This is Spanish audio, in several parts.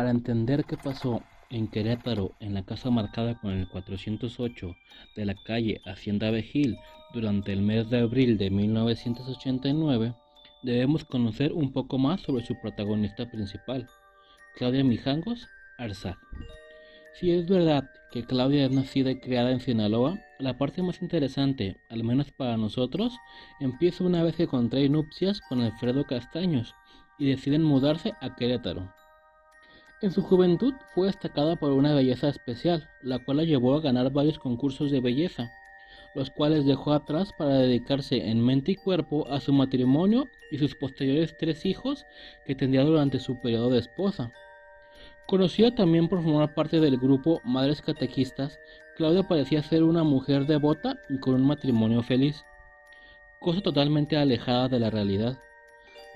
Para entender qué pasó en Querétaro, en la casa marcada con el 408 de la calle Hacienda Vejil durante el mes de abril de 1989, debemos conocer un poco más sobre su protagonista principal, Claudia Mijangos Arzak. Si es verdad que Claudia es nacida y criada en Sinaloa, la parte más interesante, al menos para nosotros, empieza una vez que contrae nupcias con Alfredo Castaños y deciden mudarse a Querétaro. En su juventud fue destacada por una belleza especial, la cual la llevó a ganar varios concursos de belleza, los cuales dejó atrás para dedicarse en mente y cuerpo a su matrimonio y sus posteriores tres hijos que tendría durante su periodo de esposa. Conocida también por formar parte del grupo Madres Catequistas, Claudia parecía ser una mujer devota y con un matrimonio feliz, cosa totalmente alejada de la realidad.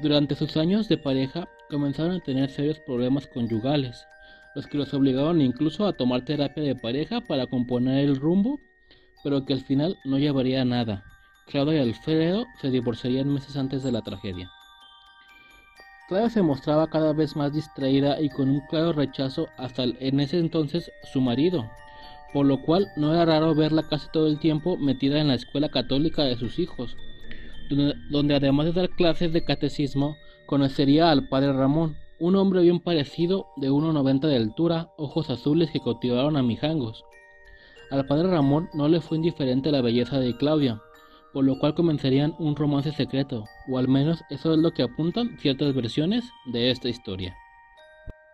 Durante sus años de pareja comenzaron a tener serios problemas conyugales, los que los obligaron incluso a tomar terapia de pareja para componer el rumbo, pero que al final no llevaría a nada. Claudia y Alfredo se divorciarían meses antes de la tragedia. Claudia se mostraba cada vez más distraída y con un claro rechazo hasta en ese entonces su marido, por lo cual no era raro verla casi todo el tiempo metida en la escuela católica de sus hijos, donde, además de dar clases de catecismo, conocería al padre Ramón, un hombre bien parecido, de 1,90 de altura, ojos azules que cautivaron a Mijangos. Al padre Ramón no le fue indiferente la belleza de Claudia, por lo cual comenzarían un romance secreto, o al menos eso es lo que apuntan ciertas versiones de esta historia.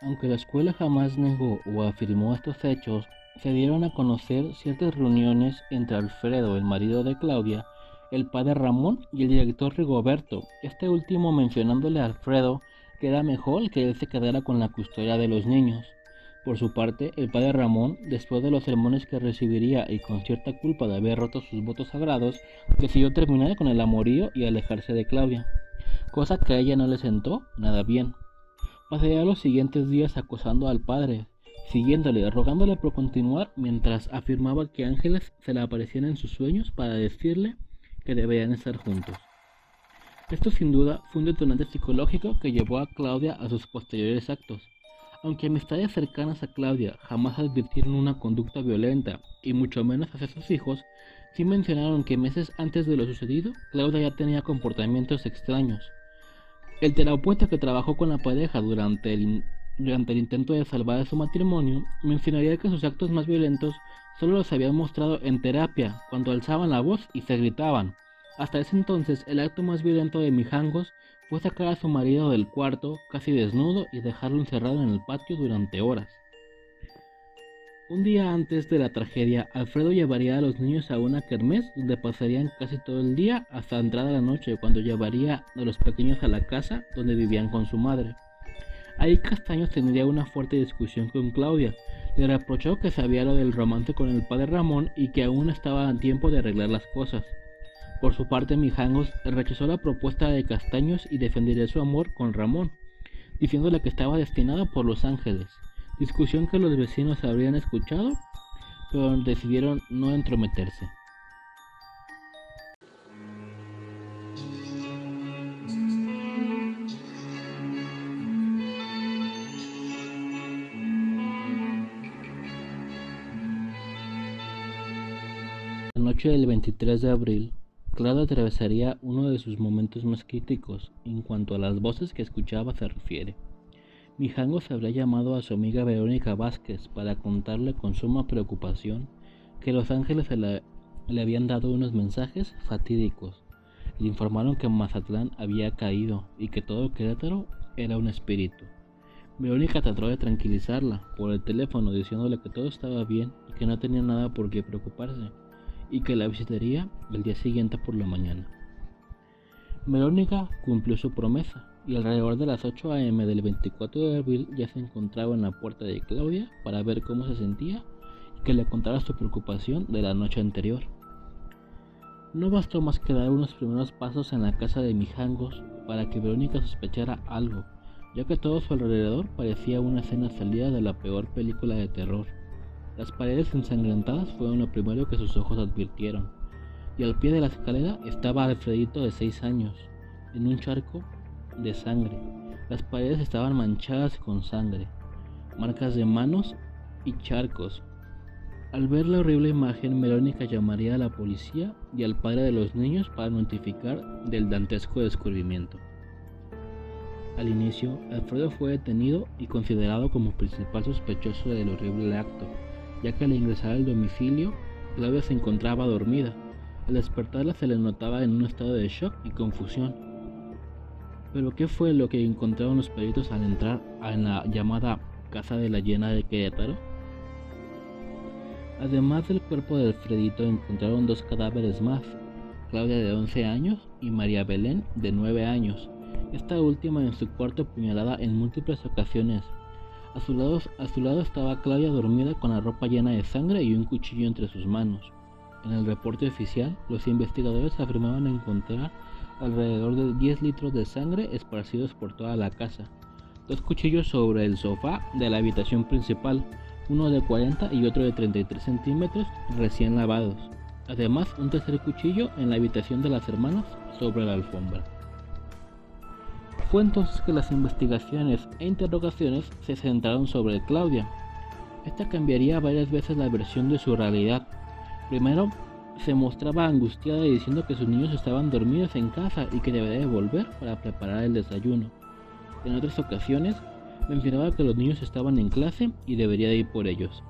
Aunque la escuela jamás negó o afirmó estos hechos, se dieron a conocer ciertas reuniones entre Alfredo, el marido de Claudia, el padre Ramón y el director Rigoberto, este último mencionándole a Alfredo que era mejor que él se quedara con la custodia de los niños. Por su parte, el padre Ramón, después de los sermones que recibiría y con cierta culpa de haber roto sus votos sagrados, decidió terminar con el amorío y alejarse de Claudia, cosa que a ella no le sentó nada bien. Pasaría los siguientes días acosando al padre, siguiéndole, rogándole por continuar, mientras afirmaba que ángeles se le aparecían en sus sueños para decirle que deberían estar juntos. Esto sin duda fue un detonante psicológico que llevó a Claudia a sus posteriores actos, aunque amistades cercanas a Claudia jamás advirtieron una conducta violenta, y mucho menos hacia sus hijos, sí mencionaron que meses antes de lo sucedido, Claudia ya tenía comportamientos extraños. El terapeuta que trabajó con la pareja durante el, durante el intento de salvar su matrimonio mencionaría que sus actos más violentos solo los habían mostrado en terapia, cuando alzaban la voz y se gritaban. Hasta ese entonces, el acto más violento de Mijangos fue sacar a su marido del cuarto, casi desnudo, y dejarlo encerrado en el patio durante horas. Un día antes de la tragedia, Alfredo llevaría a los niños a una kermés donde pasarían casi todo el día hasta entrada la noche, cuando llevaría a los pequeños a la casa donde vivían con su madre. Ahí Castaños tendría una fuerte discusión con Claudia. Le reprochó que sabía lo del romance con el padre Ramón y que aún estaba a tiempo de arreglar las cosas. Por su parte, Mijangos rechazó la propuesta de Castaños y defendería su amor con Ramón, diciéndole que estaba destinada por Los Ángeles, discusión que los vecinos habrían escuchado, pero decidieron no entrometerse. Noche del 23 de abril, Claudia atravesaría uno de sus momentos más críticos en cuanto a las voces que escuchaba se refiere. Mijango se habría llamado a su amiga Verónica Vázquez para contarle con suma preocupación que los ángeles le, le habían dado unos mensajes fatídicos. Le informaron que Mazatlán había caído y que todo Querétaro era un espíritu. Verónica trató de tranquilizarla por el teléfono diciéndole que todo estaba bien y que no tenía nada por qué preocuparse y que la visitaría el día siguiente por la mañana. Verónica cumplió su promesa y alrededor de las 8 a.m. del 24 de abril ya se encontraba en la puerta de Claudia para ver cómo se sentía y que le contara su preocupación de la noche anterior. No bastó más que dar unos primeros pasos en la casa de Mijangos para que Verónica sospechara algo, ya que todo su alrededor parecía una escena salida de la peor película de terror. Las paredes ensangrentadas fueron lo primero que sus ojos advirtieron, y al pie de la escalera estaba Alfredito de seis años, en un charco de sangre. Las paredes estaban manchadas con sangre. marcas de manos y charcos. Al ver la horrible imagen, Verónica llamaría a la policía y al padre de los niños para notificar del dantesco descubrimiento. Al inicio, Alfredo fue detenido y considerado como principal sospechoso del horrible acto, ya que al ingresar al domicilio, Claudia se encontraba dormida. Al despertarla se le notaba en un estado de shock y confusión. Pero ¿qué fue lo que encontraron los peritos al entrar en la llamada Casa de la Llena de Querétaro? Además del cuerpo de Alfredito encontraron dos cadáveres más, Claudia de 11 años y María Belén de 9 años, esta última en su cuarto apuñalada en múltiples ocasiones. A su, lado, estaba Claudia dormida con la ropa llena de sangre y un cuchillo entre sus manos. En el reporte oficial, los investigadores afirmaban encontrar alrededor de 10 litros de sangre esparcidos por toda la casa, dos cuchillos sobre el sofá de la habitación principal, uno de 40 y otro de 33 centímetros recién lavados. Además, un tercer cuchillo en la habitación de las hermanas sobre la alfombra. Fue entonces que las investigaciones e interrogaciones se centraron sobre Claudia. Esta cambiaría varias veces la versión de su realidad. Primero, se mostraba angustiada diciendo que sus niños estaban dormidos en casa y que debería volver para preparar el desayuno. En otras ocasiones, mencionaba que los niños estaban en clase y debería ir por ellos.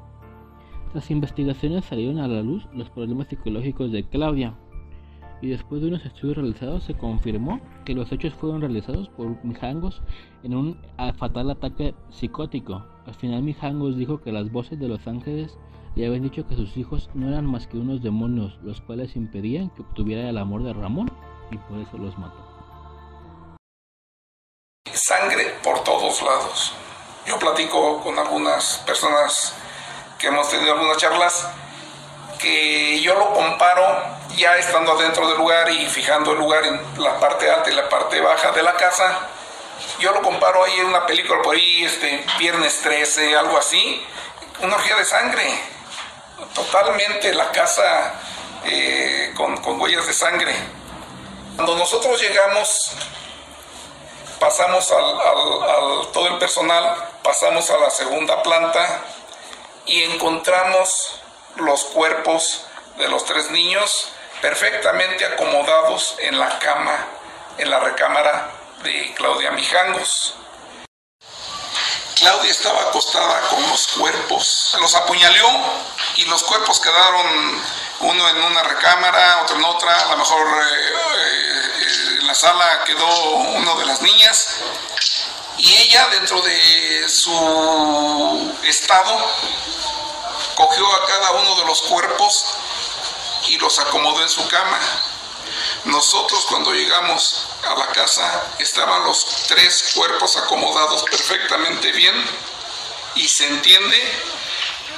Las investigaciones salieron a la luz los problemas psicológicos de Claudia, y después de unos estudios realizados se confirmó que los hechos fueron realizados por Mijangos en un fatal ataque psicótico. Al final Mijangos dijo que las voces de los ángeles le habían dicho que sus hijos no eran más que unos demonios, los cuales impedían que obtuviera el amor de Ramón y por eso los mató. Sangre por todos lados. Yo platico con algunas personas que hemos tenido algunas charlas que yo lo comparo ya estando adentro del lugar y fijando el lugar en la parte alta y la parte baja de la casa, yo lo comparo ahí en una película por ahí, este, Viernes 13, algo así, una orgía de sangre, totalmente la casa eh, con, huellas de sangre. Cuando nosotros llegamos, pasamos al, todo el personal, pasamos a la segunda planta y encontramos los cuerpos de los tres niños perfectamente acomodados en la cama, en la recámara de Claudia Mijangos. Claudia estaba acostada con los cuerpos. Los apuñaleó y los cuerpos quedaron uno en una recámara, otro en otra. A lo mejor eh, eh, en la sala quedó uno de las niñas. Y ella, dentro de su estado, cogió a cada uno de los cuerpos y los acomodó en su cama. Nosotros cuando llegamos a la casa estaban los tres cuerpos acomodados perfectamente bien y se entiende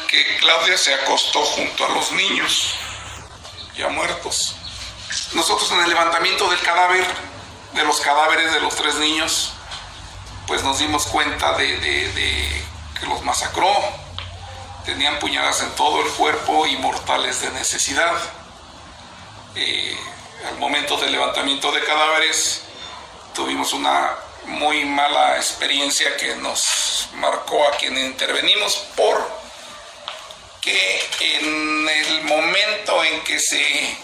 que Claudia se acostó junto a los niños ya muertos. Nosotros en el levantamiento del cadáver, de los cadáveres de los tres niños, pues nos dimos cuenta de, de que los masacró. Tenían puñalas en todo el cuerpo y mortales de necesidad. Eh, al momento del levantamiento de cadáveres tuvimos una muy mala experiencia que nos marcó a quienes intervenimos por que en el momento en que se,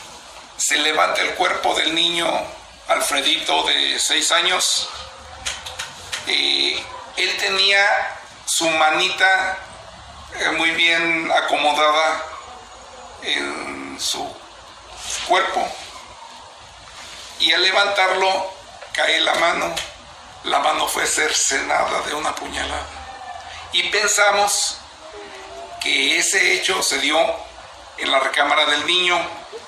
se levanta el cuerpo del niño Alfredito de 6 años, eh, él tenía su manita muy bien acomodada en su cuerpo. Y al levantarlo cae la mano. La mano fue cercenada de una puñalada. Y pensamos que ese hecho se dio en la recámara del niño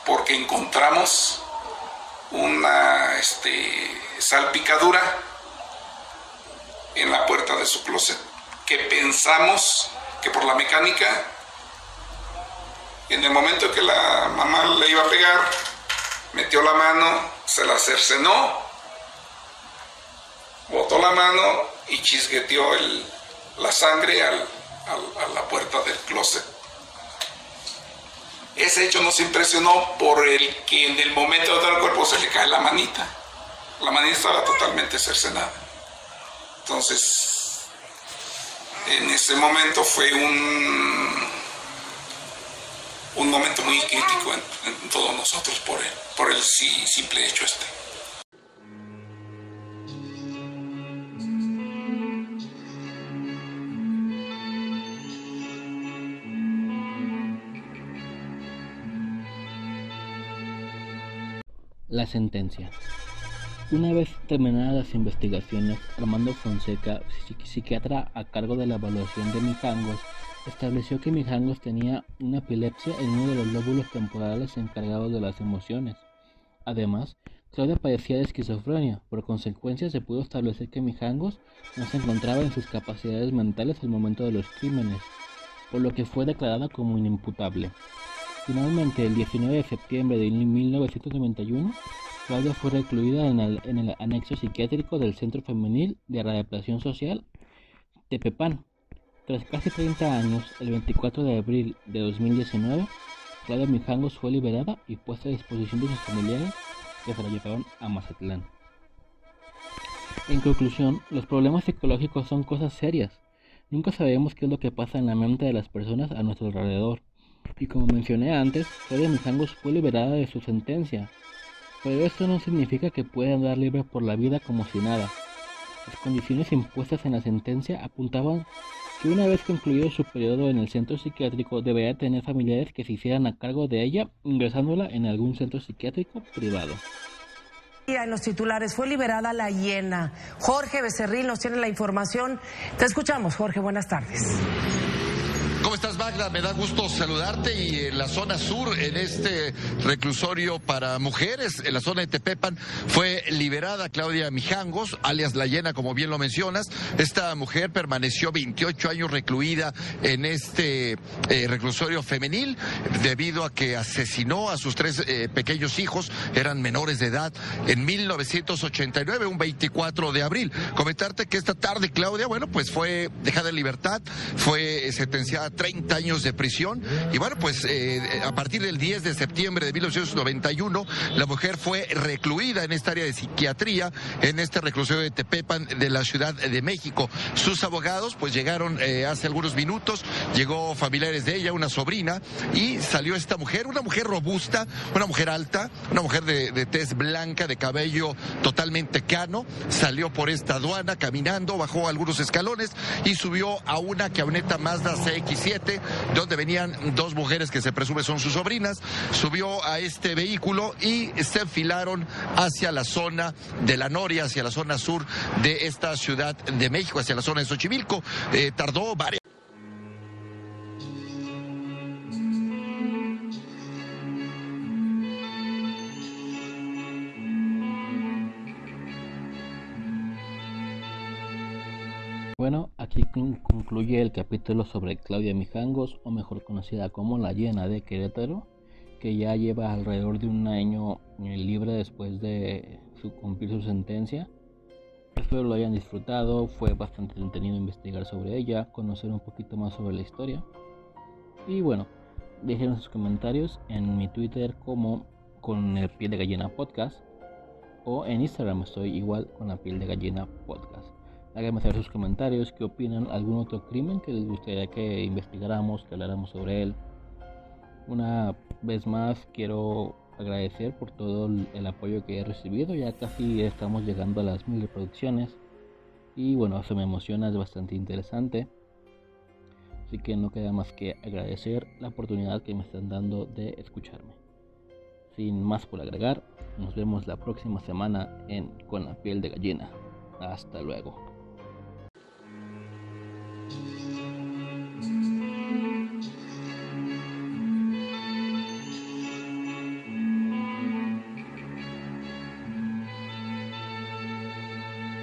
porque encontramos una este, salpicadura en la puerta de su closet que pensamos que por la mecánica en el momento que la mamá le iba a pegar, metió la mano, se la cercenó, botó la mano y chisgueteó la sangre a la puerta del closet. Ese hecho nos impresionó por el que en el momento de dar el cuerpo se le cae la manita. La manita estaba totalmente cercenada. Entonces, en ese momento fue un, un momento muy crítico en, todos nosotros por el, por el simple hecho este. La sentencia. Una vez terminadas las investigaciones, Armando Fonseca, psiquiatra a cargo de la evaluación de Mijangos, estableció que Mijangos tenía una epilepsia en uno de los lóbulos temporales encargados de las emociones. Además, Claudia padecía de esquizofrenia, por consecuencia se pudo establecer que Mijangos no se encontraba en sus capacidades mentales al momento de los crímenes, por lo que fue declarada como inimputable. Finalmente, el 19 de septiembre de 1991, Claudia fue recluida en el, anexo psiquiátrico del Centro Femenil de Rehabilitación Social Tepepán. Tras casi 30 años, el 24 de abril de 2019, Claudia Mijangos fue liberada y puesta a disposición de sus familiares que se la llevaron a Mazatlán. En conclusión, los problemas psicológicos son cosas serias. Nunca sabemos qué es lo que pasa en la mente de las personas a nuestro alrededor. Y como mencioné antes, Claudia Mijangos fue liberada de su sentencia, pero esto no significa que pueda andar libre por la vida como si nada. Las condiciones impuestas en la sentencia apuntaban que una vez concluido su periodo en el centro psiquiátrico debería tener familiares que se hicieran a cargo de ella ingresándola en algún centro psiquiátrico privado. En los titulares fue liberada la hiena. Jorge Becerril nos tiene la información. Te escuchamos, Jorge. Buenas tardes. ¿Cómo estás, Magda? Me da gusto saludarte y en la zona sur, en este reclusorio para mujeres, en la zona de Tepepan, fue liberada Claudia Mijangos, alias La Llena, como bien lo mencionas. Esta mujer permaneció 28 años recluida en este eh, reclusorio femenil debido a que asesinó a sus tres eh, pequeños hijos, eran menores de edad, en 1989, un 24 de abril. Comentarte que esta tarde Claudia, bueno, pues fue dejada en libertad, fue sentenciada 30 años de prisión. Y bueno, pues eh, a partir del 10 de septiembre de 1991, la mujer fue recluida en esta área de psiquiatría, en este reclusorio de Tepepan de la Ciudad de México. Sus abogados pues llegaron eh, hace algunos minutos, llegó familiares de ella, una sobrina, y salió esta mujer, una mujer robusta, una mujer alta, una mujer de, de tez blanca, de cabello totalmente cano, salió por esta aduana caminando, bajó algunos escalones y subió a una camioneta Mazda CX donde venían dos mujeres que se presume son sus sobrinas, subió a este vehículo y se enfilaron hacia la zona de la Noria, hacia la zona sur de esta ciudad de México, hacia la zona de Xochimilco. Eh, tardó varias Bueno, aquí concluye el capítulo sobre Claudia Mijangos, o mejor conocida como la llena de Querétaro, que ya lleva alrededor de un año eh, libre después de cumplir su sentencia. Espero lo hayan disfrutado, fue bastante entretenido investigar sobre ella, conocer un poquito más sobre la historia. Y bueno, dejen sus comentarios en mi Twitter como con el piel de gallina podcast o en Instagram estoy igual con la piel de gallina podcast. Háganme saber sus comentarios, qué opinan, algún otro crimen que les gustaría que investigáramos, que habláramos sobre él. Una vez más quiero agradecer por todo el apoyo que he recibido, ya casi estamos llegando a las mil reproducciones y bueno, eso me emociona, es bastante interesante. Así que no queda más que agradecer la oportunidad que me están dando de escucharme. Sin más por agregar, nos vemos la próxima semana en Con la piel de gallina. Hasta luego. Thank you.